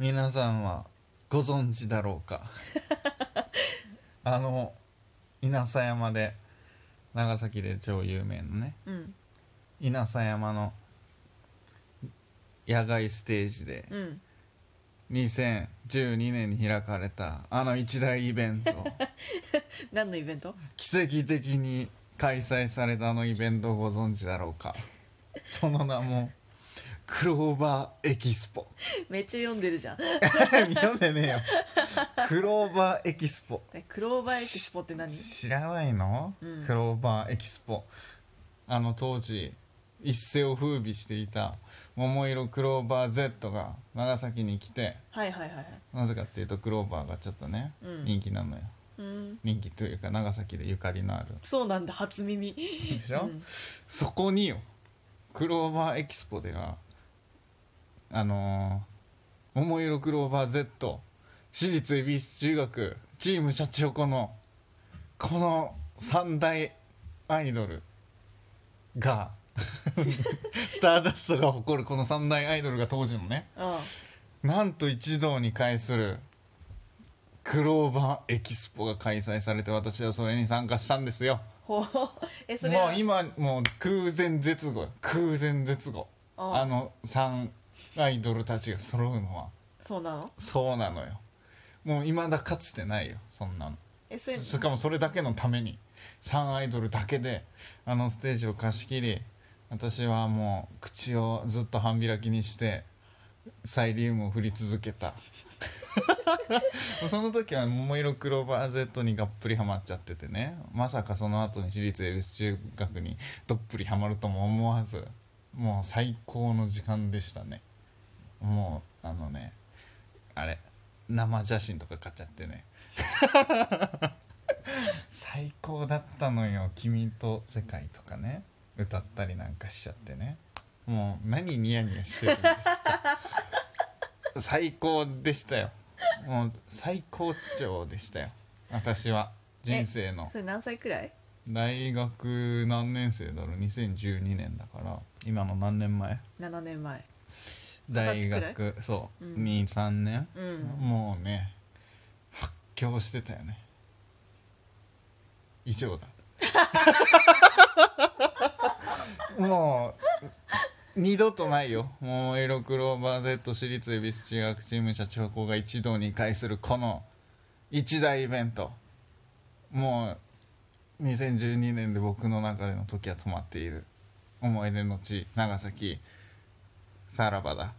皆さんはご存知だろうか？あの稲佐山で長崎で超有名のねうん。稲佐山の野外ステージでうん。2012年に開かれたあの一大イベント。何のイベント？奇跡的に開催されたあのイベントをご存知だろうか？その名もクローバーエキスポ。めっちゃ読んでるじゃん。読んでねえよ。クローバーエキスポ。えクローバーエキスポって何？知らないの、うん。クローバーエキスポ。あの当時一世を風靡していた桃色クローバー Z が長崎に来てはいはいはいはい。なぜかっていうとクローバーがちょっとね、うん。人気なのよ。うん。人気というか長崎でゆかりのある。そうなんだ初耳。でしょ、うん。そこによクローバーエキスポではあのー桃色クローバー Z 私立恵比寿中学チームシャチホコのこの三大アイドルが スターダストが誇るこの三大アイドルが当時のねうん。なんと一堂に会するクローバーエキスポが開催されて私はそれに参加したんですよ。えそれはもう今もう空前絶後よ。空前絶後。ああの3アイドルたちが揃うのは。そうなの？そうなのよ。もういまだかつてないよそんなの。えそれしかもそれだけのために。3アイドルだけであのステージを貸し切り私はもう口をずっと半開きにしてサイリウムを振り続けた。その時は桃色クローバー Z にがっぷりハマっちゃっててね。まさかその後に私立恵比寿中学にどっぷりハマるとも思わずもう最高の時間でしたねもうあのねあれ生写真とか買っちゃってね。最高だったのよ「君と世界」とかね。歌ったりなんかしちゃってね。もう何ニヤニヤしてるんですか。最高でしたよ。もう最高潮でしたよ。私は人生の。それ何歳くらい？大学何年生だろう？2012年だから今の何年前？7年前大学そう、うん。23年？うん。もうね発狂してたよね。以上だ。もう二度とないよ。もうエロクローバー Z 私立恵比寿中学チーム社長校が一堂に会するこの一大イベント。もう2012年で僕の中での時は止まっている。思い出の地長崎さらばだ